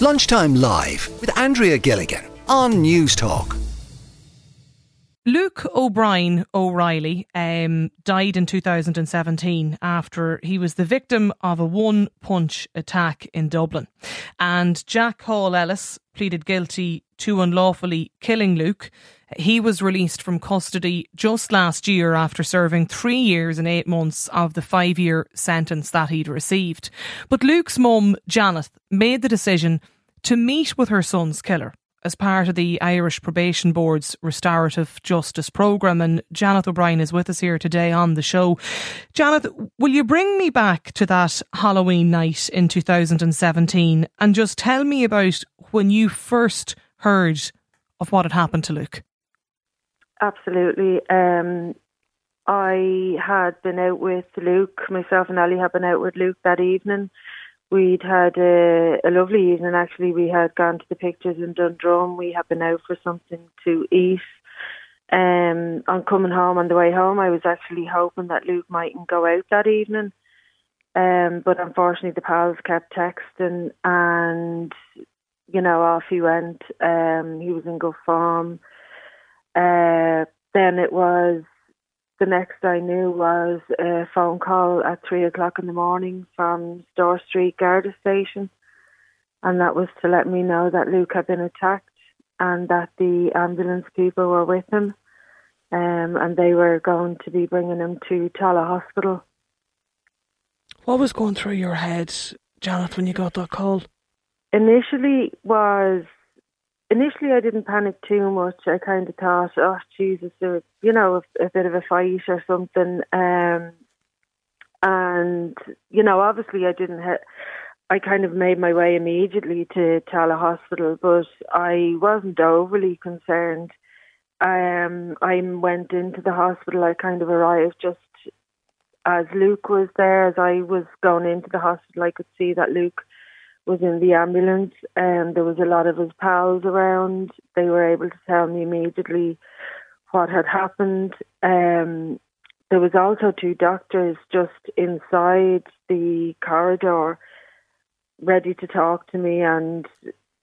Lunchtime Live with Andrea Gilligan on Newstalk. Luke O'Brien O'Reilly um, died in 2017 after he was the victim of a one punch attack in Dublin. And Jack Hall Ellis pleaded guilty to unlawfully killing Luke. He was released from custody just last year after serving three years and eight months of the five year sentence that he'd received. But Luke's mum, Janet, made the decision to meet with her son's killer as part of the Irish Probation Board's Restorative Justice Programme. And Janet O'Brien is with us here today on the show. Janet, will you bring me back to that Halloween night in 2017 and just tell me about when you first heard of what had happened to Luke? Absolutely. Um, I had been out with Luke, myself and Ali had been out with Luke that evening. We'd had a, a lovely evening actually. We had gone to the pictures in Dundrum. We had been out for something to eat. Um, on coming home on the way home, I was actually hoping that Luke mightn't go out that evening. Um, but unfortunately, the pals kept texting, and you know, off he went. Um, he was in good form. Uh, then it was the next I knew was a phone call at three o'clock in the morning from Store Street Garda Station, and that was to let me know that Luke had been attacked and that the ambulance people were with him, um, and they were going to be bringing him to Tallaght Hospital. What was going through your head, Janet, when you got that call? Initially was initially I didn't panic too much. I kind of thought, oh Jesus, there, you know, a, a, bit of a fight or something. Um, and you know, obviously I didn't. Ha- I kind of made my way immediately to Tallaght Hospital, but I wasn't overly concerned. Um, I went into the hospital. I kind of arrived just as Luke was there. As I was going into the hospital, I could see that Luke was in the ambulance and there was a lot of his pals around. They were able to tell me immediately what had happened. Um, there was also two doctors just inside the corridor ready to talk to me and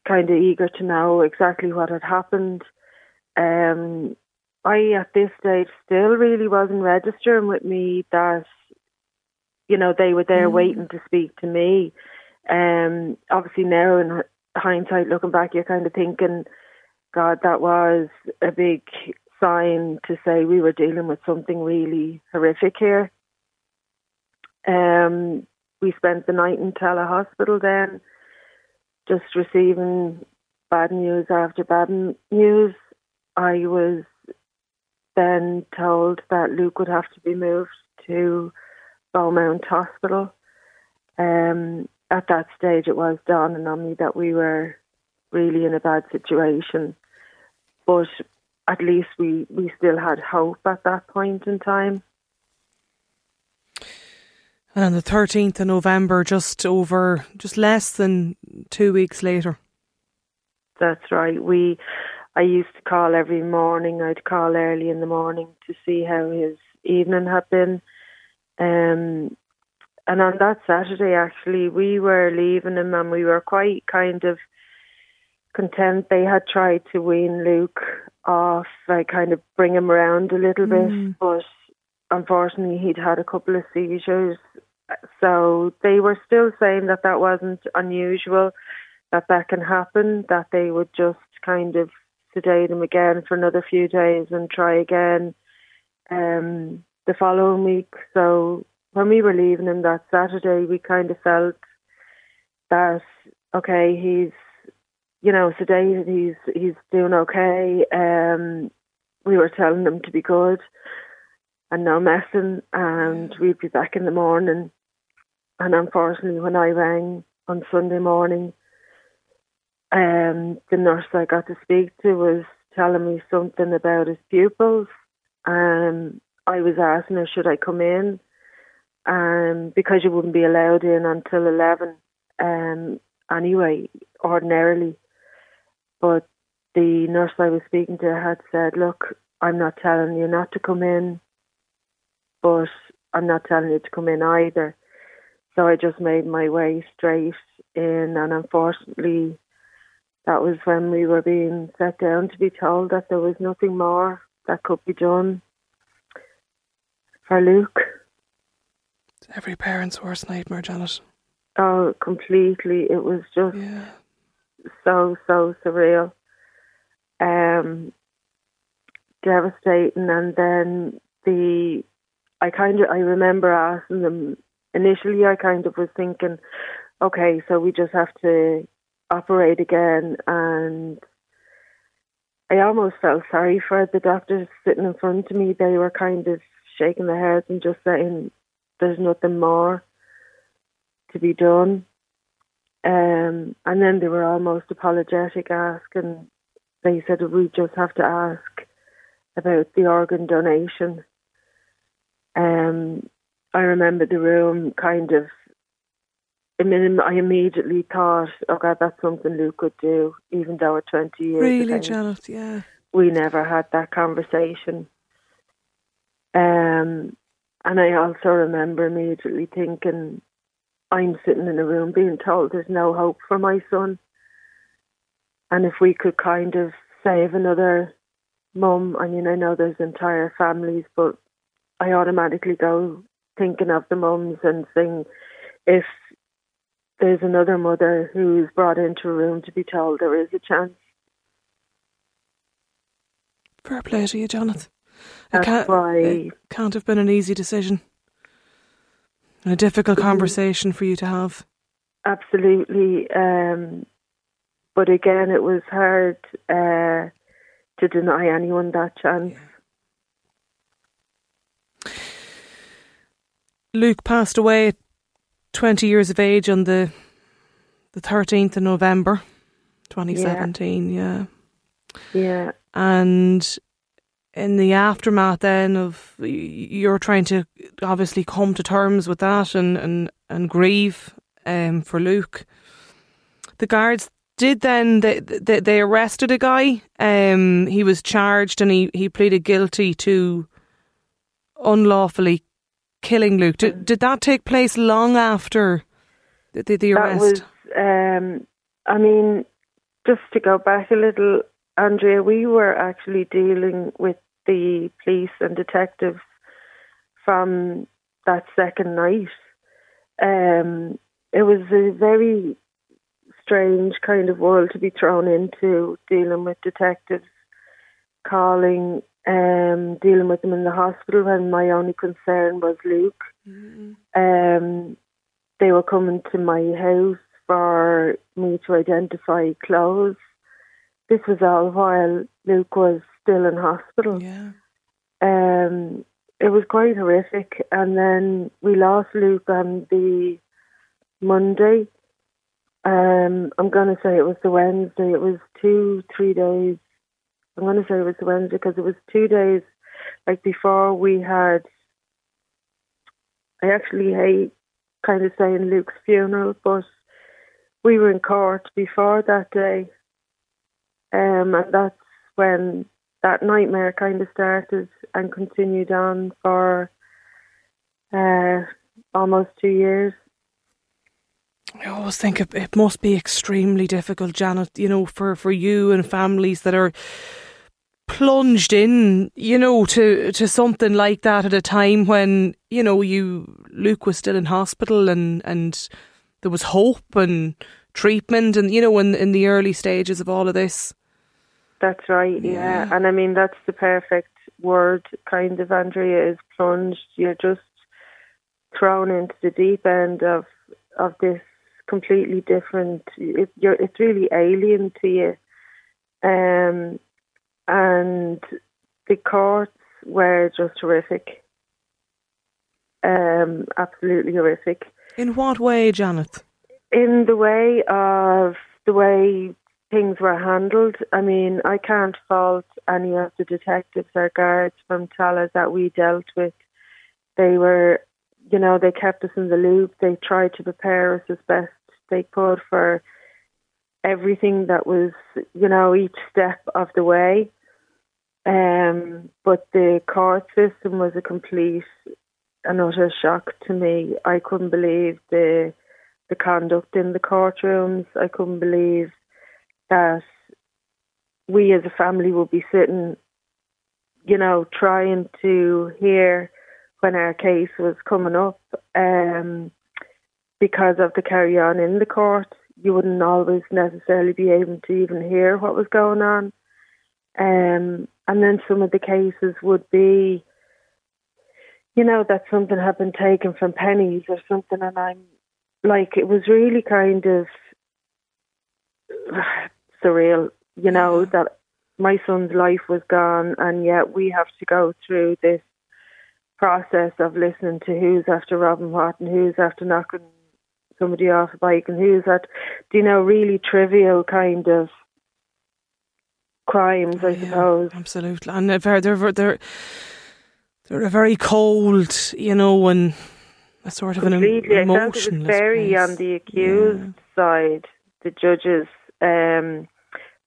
kind of eager to know exactly what had happened. Um, I, at this stage, still really wasn't registering with me that, you know, they were there mm. waiting to speak to me. Um, obviously now in hindsight, looking back, you're kind of thinking, God, that was a big sign to say we were dealing with something really horrific here. Um, we spent the night in Tallaght Hospital then, just receiving bad news after bad news. I was then told that Luke would have to be moved to Beaumont Hospital. Um, at that stage it was dawning on me that we were really in a bad situation. But at least we, we still had hope at that point in time. And on the 13th of November, just over, just less than two weeks later. That's right. We, I used to call every morning. I'd call early in the morning to see how his evening had been. Um, and on that Saturday, actually, we were leaving him and we were quite kind of content. They had tried to wean Luke off, like kind of bring him around a little mm. bit, but unfortunately, he'd had a couple of seizures. So they were still saying that that wasn't unusual, that that can happen, that they would just kind of sedate him again for another few days and try again um, the following week. So when we were leaving him that Saturday, we kind of felt that okay, he's you know sedated, he's he's doing okay. Um, we were telling him to be good and no messing, and we'd be back in the morning. And unfortunately, when I rang on Sunday morning, um, the nurse I got to speak to was telling me something about his pupils. Um, I was asking her, should I come in? Um, because you wouldn't be allowed in until 11 um, anyway, ordinarily. But the nurse I was speaking to had said, Look, I'm not telling you not to come in, but I'm not telling you to come in either. So I just made my way straight in, and unfortunately, that was when we were being set down to be told that there was nothing more that could be done for Luke. Every parent's worst nightmare, Janet. Oh, completely. It was just Yeah. so, so surreal. Um, devastating. And then the, I kind of, I remember asking them, initially I kind of was thinking, okay, so we just have to operate again. And I almost felt sorry for the doctors sitting in front of me. They were kind of shaking their heads and just saying, there's nothing more to be done. Um, and then they were almost apologetic, asking, they said, we just have to ask about the organ donation. Um, I remember the room kind of, I mean, I immediately thought, oh God, that's something Luke could do, even though at 20 years Really, Janet, yeah. we never had that conversation. Um, and I also remember immediately thinking, I'm sitting in a room being told there's no hope for my son. And if we could kind of save another mum, I mean, I know there's entire families, but I automatically go thinking of the mums and saying, if there's another mother who's brought into a room to be told there is a chance, Fair play to you, Janet. It that's can't, why. it can't have been an easy decision. And a difficult conversation for you to have. Absolutely. Um, but again, it was hard uh, to deny anyone that chance. Luke passed away at 20 years of age on the the 13th of November 2017, yeah. Yeah, And in the aftermath then of you're trying to obviously come to terms with that and and and grieve um for Luke. The guards did then they they, they arrested a guy. Um he was charged and he he pleaded guilty to unlawfully killing Luke. Did, did that take place long after the, the, the that arrest? was. Um, I mean, just to go back a little, Andrea, we were actually dealing with the police and detectives from that second night. Um, it was a very strange kind of world to be thrown into dealing with detectives, calling, um, dealing with them in the hospital when my only concern was Luke. Um, they were coming to my house for me to identify clothes. This was all while Luke was still in hospital yeah. um, it was quite horrific. And then we lost Luke on the Monday. Um, I'm going to say it was the Wednesday. It was two, three days. I'm going to say it was the Wednesday because it was two days like before we had. I actually hate kind of saying Luke's funeral, but we were in court before that day. Um, and that's when that nightmare kind of started and continued on for uh, almost two years. I always think it, it must be extremely difficult, Janet, you know, for, for you and families that are plunged in, you know, to, to something like that at a time when, you know, you Luke was still in hospital and, and there was hope and treatment and, you know, in, in the early stages of all of this. That's right, yeah. Yeah. And I mean, that's the perfect word, kind of, Andrea, is plunged. You're just thrown into the deep end of of this completely different. It, you're, it's really alien to you. Um, and the courts were just horrific. Um, absolutely horrific. In what way, Janet? in the way of the way things were handled, I mean, I can't fault any of the detectives or guards from Tallaght that we dealt with. They were, you know, they kept us in the loop. They tried to prepare us as best they could for everything that was, you know, each step of the way. Um, but the court system was a complete and utter shock to me. I couldn't believe the the conduct in the courtrooms. I couldn't believe that we as a family will be sitting, you know, trying to hear when our case was coming up um, because of the carry on in the court. You wouldn't always necessarily be able to even hear what was going on. Um, and then some of the cases would be, you know, that something had been taken from pennies or something, and I'm like, it was really kind of surreal, you know, that my son's life was gone, and yet we have to go through this process of listening to who's after Robin what and who's after knocking somebody off a bike and who's at, you know, really trivial kind of crimes, I yeah, suppose. Absolutely, and they're they're they're they're a very cold, you know, and a sort of Completely. an emotion. I felt it was very on the accused yeah. side. The judges, um,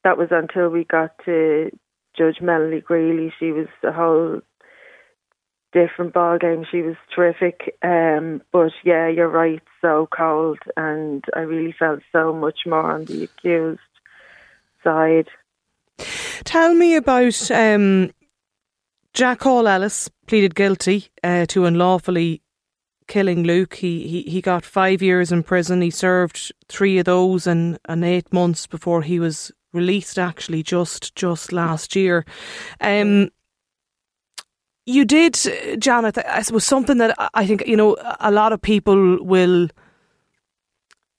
that was until we got to Judge Melanie Greally. She was a whole different ball game. She was terrific. Um, but yeah, you're right, so cold, and I really felt so much more on the accused side. Tell me about um, Jack Hall Ellis pleaded guilty uh, to unlawfully killing Luke. He, he he got five years in prison. He served three of those and, and eight months before he was released. Actually, just just last year. Um, you did, Janet. I suppose something that I think you know a lot of people will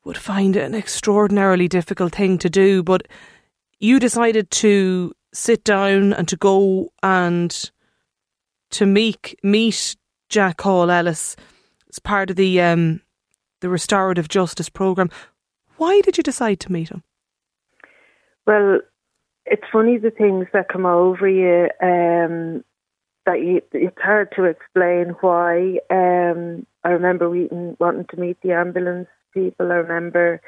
would find an extraordinarily difficult thing to do, but you decided to sit down and to go and to meet meet Jack Hall Ellis as part of the um, the restorative justice program. Why did you decide to meet him? Well, it's funny the things that come over you um, that you, it's hard to explain why. Um, I remember wanting, wanting to meet the ambulance people. I remember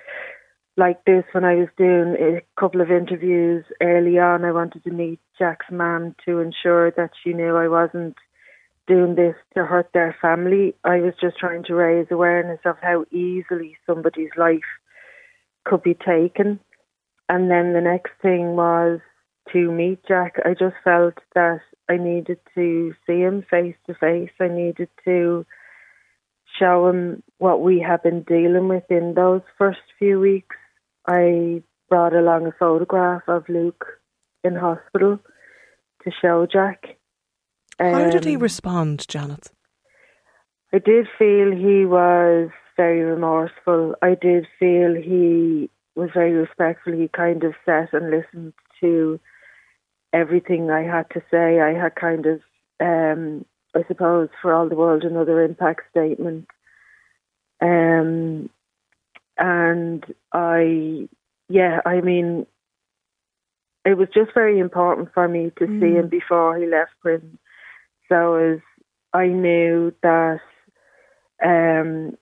like this when I was doing a couple of interviews early on. I wanted to meet Jack's mum to ensure that she knew I wasn't doing this to hurt their family. I was just trying to raise awareness of how easily somebody's life could be taken. And then the next thing was to meet Jack. I just felt that I needed to see him face to face. I needed to show him what we have been dealing with in those first few weeks. I brought along a photograph of Luke in hospital to show Jack. Um, How did he um, respond, Janet? I did feel he was very remorseful. I did feel he was very respectful. He kind of sat and listened to everything I had to say. I had kind of, um, I suppose, for all the world, another impact statement. Um, and I, yeah, I mean, it was just very important for me to mm. see him before he left prison. So as I knew that, um,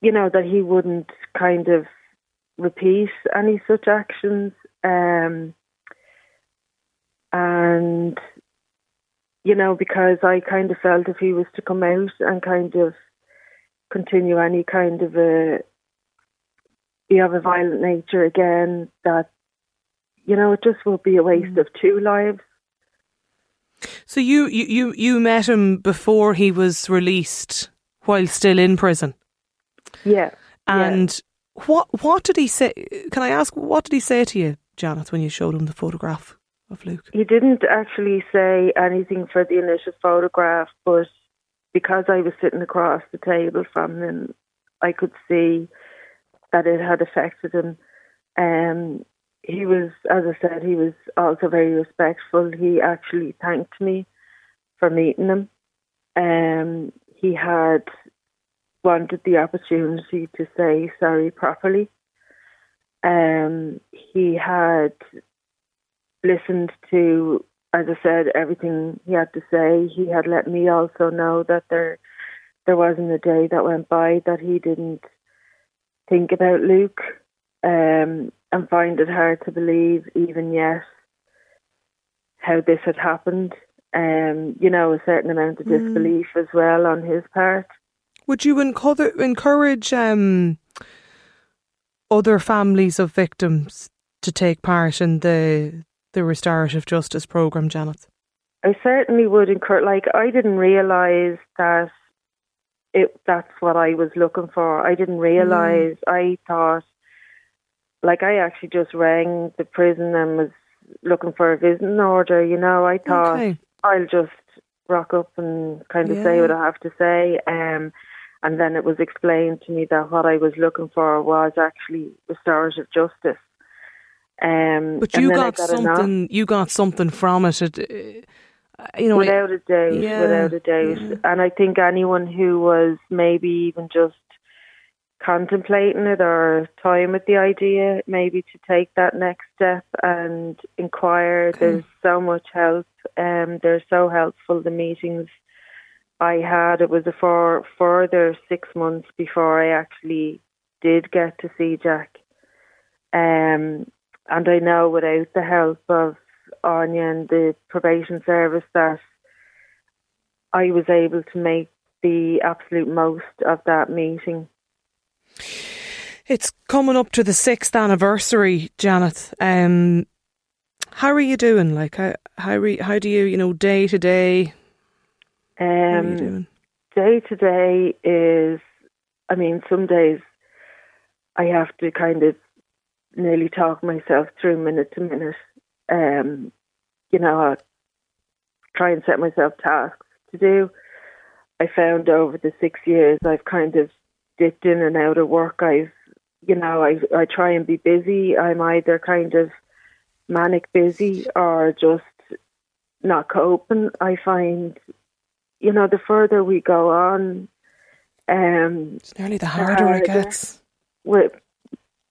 you know, that he wouldn't kind of repeat any such actions. Um, and, you know, because I kind of felt if he was to come out and kind of continue any kind of a, you have a violent nature again, that, you know, it just would be a waste mm. of two lives. So you, you, you met him before he was released while still in prison? Yeah. And. What what did he say? Can I ask, what did he say to you, Janet, when you showed him the photograph of Luke? He didn't actually say anything for the initial photograph, but because I was sitting across the table from him, I could see that it had affected him. Um, he was, as I said, he was also very respectful. He actually thanked me for meeting him. Um, he had wanted the opportunity to say sorry properly. Um, he had listened to, as I said, everything he had to say. He had let me also know that there there wasn't a day that went by that he didn't think about Luke. Um, and find it hard to believe even yet how this had happened. Um, you know, a certain amount of hmm. disbelief mm. as well on his part. Would you encourage um, other families of victims to take part in the the restorative justice program, Janet? I certainly would encourage. Like I didn't realise that it that's what I was looking for. I didn't realise. Mm. I thought, like I actually just rang the prison and was looking for a visiting order. You know, I thought okay. I'll just rock up and kind of yeah. say what I have to say. Um, and then it was explained to me that what I was looking for was actually restorative justice. Um, but you got, got, something. You got something from it. it uh, you know, without a doubt, yeah, without a doubt. Yeah. And I think anyone who was maybe even just contemplating it or toying with the idea, maybe to take that next step and inquire. Okay. There's so much help. Um, they're so helpful. The meetings I had, it was a for further six months before I actually did get to see Jack. Um, and I know without the help of Anya and the probation service that I was able to make the absolute most of that meeting. It's coming up to the sixth anniversary, Janet. Um, how are you doing? Like, how how, re, how do you, you know, day to day? Um, day to day is, I mean, some days I have to kind of nearly talk myself through minute to minute. Um, you know, I try and set myself tasks to do. I found over the six years I've kind of dipped in and out of work. I've, you know, I I try and be busy. I'm either kind of manic busy or just not coping. I find, you know, the further we go on, um, it's nearly the harder, the harder it gets. With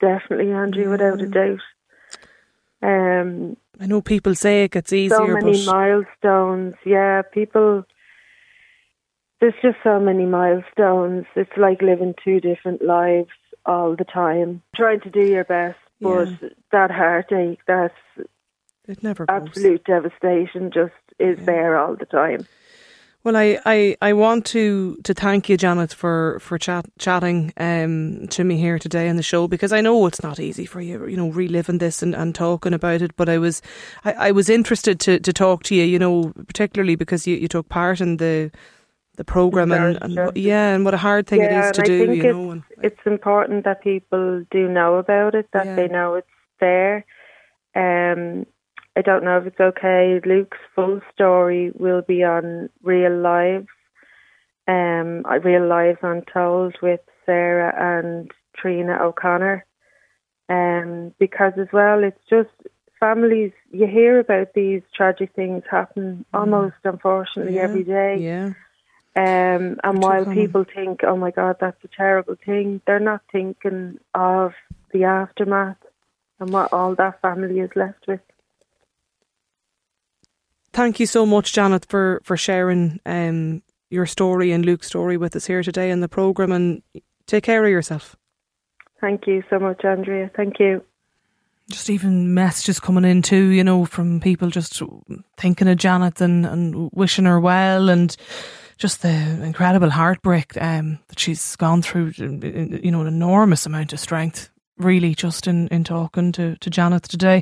definitely, Andrew, without a doubt. Um, I know people say it gets easier. So many milestones. Yeah, people. There's just so many milestones. It's like living two different lives all the time, trying to do your best, but yeah. that heartache, that it never goes. absolute devastation, just is yeah. there all the time. Well, I, I, I want to, to thank you, Janet, for for chat, chatting um, to me here today on the show because I know it's not easy for you, you know, reliving this and, and talking about it. But I was I, I was interested to, to talk to you, you know, particularly because you, you took part in the the program and, and yeah, and what a hard thing yeah, it is to do. you know, and, it's important that people do know about it, that yeah. they know it's there. Um, I don't know if it's okay. Luke's full story will be on Real Lives, um, Real Lives Untold with Sarah and Trina O'Connor. Um, because as well, it's just families. You hear about these tragic things happen mm. almost, unfortunately, yeah, every day. Yeah. Um, and while people think, "Oh my God, that's a terrible thing," they're not thinking of the aftermath and what all that family is left with thank you so much, Janet, for for sharing um, your story and Luke's story with us here today in the program. And take care of yourself. Thank you so much, Andrea. Thank you. Just even messages coming in too, you know, from people just thinking of Janet and, and wishing her well and just the incredible heartbreak um, that she's gone through, you know, an enormous amount of strength, really, just in, in talking to, to Janet today.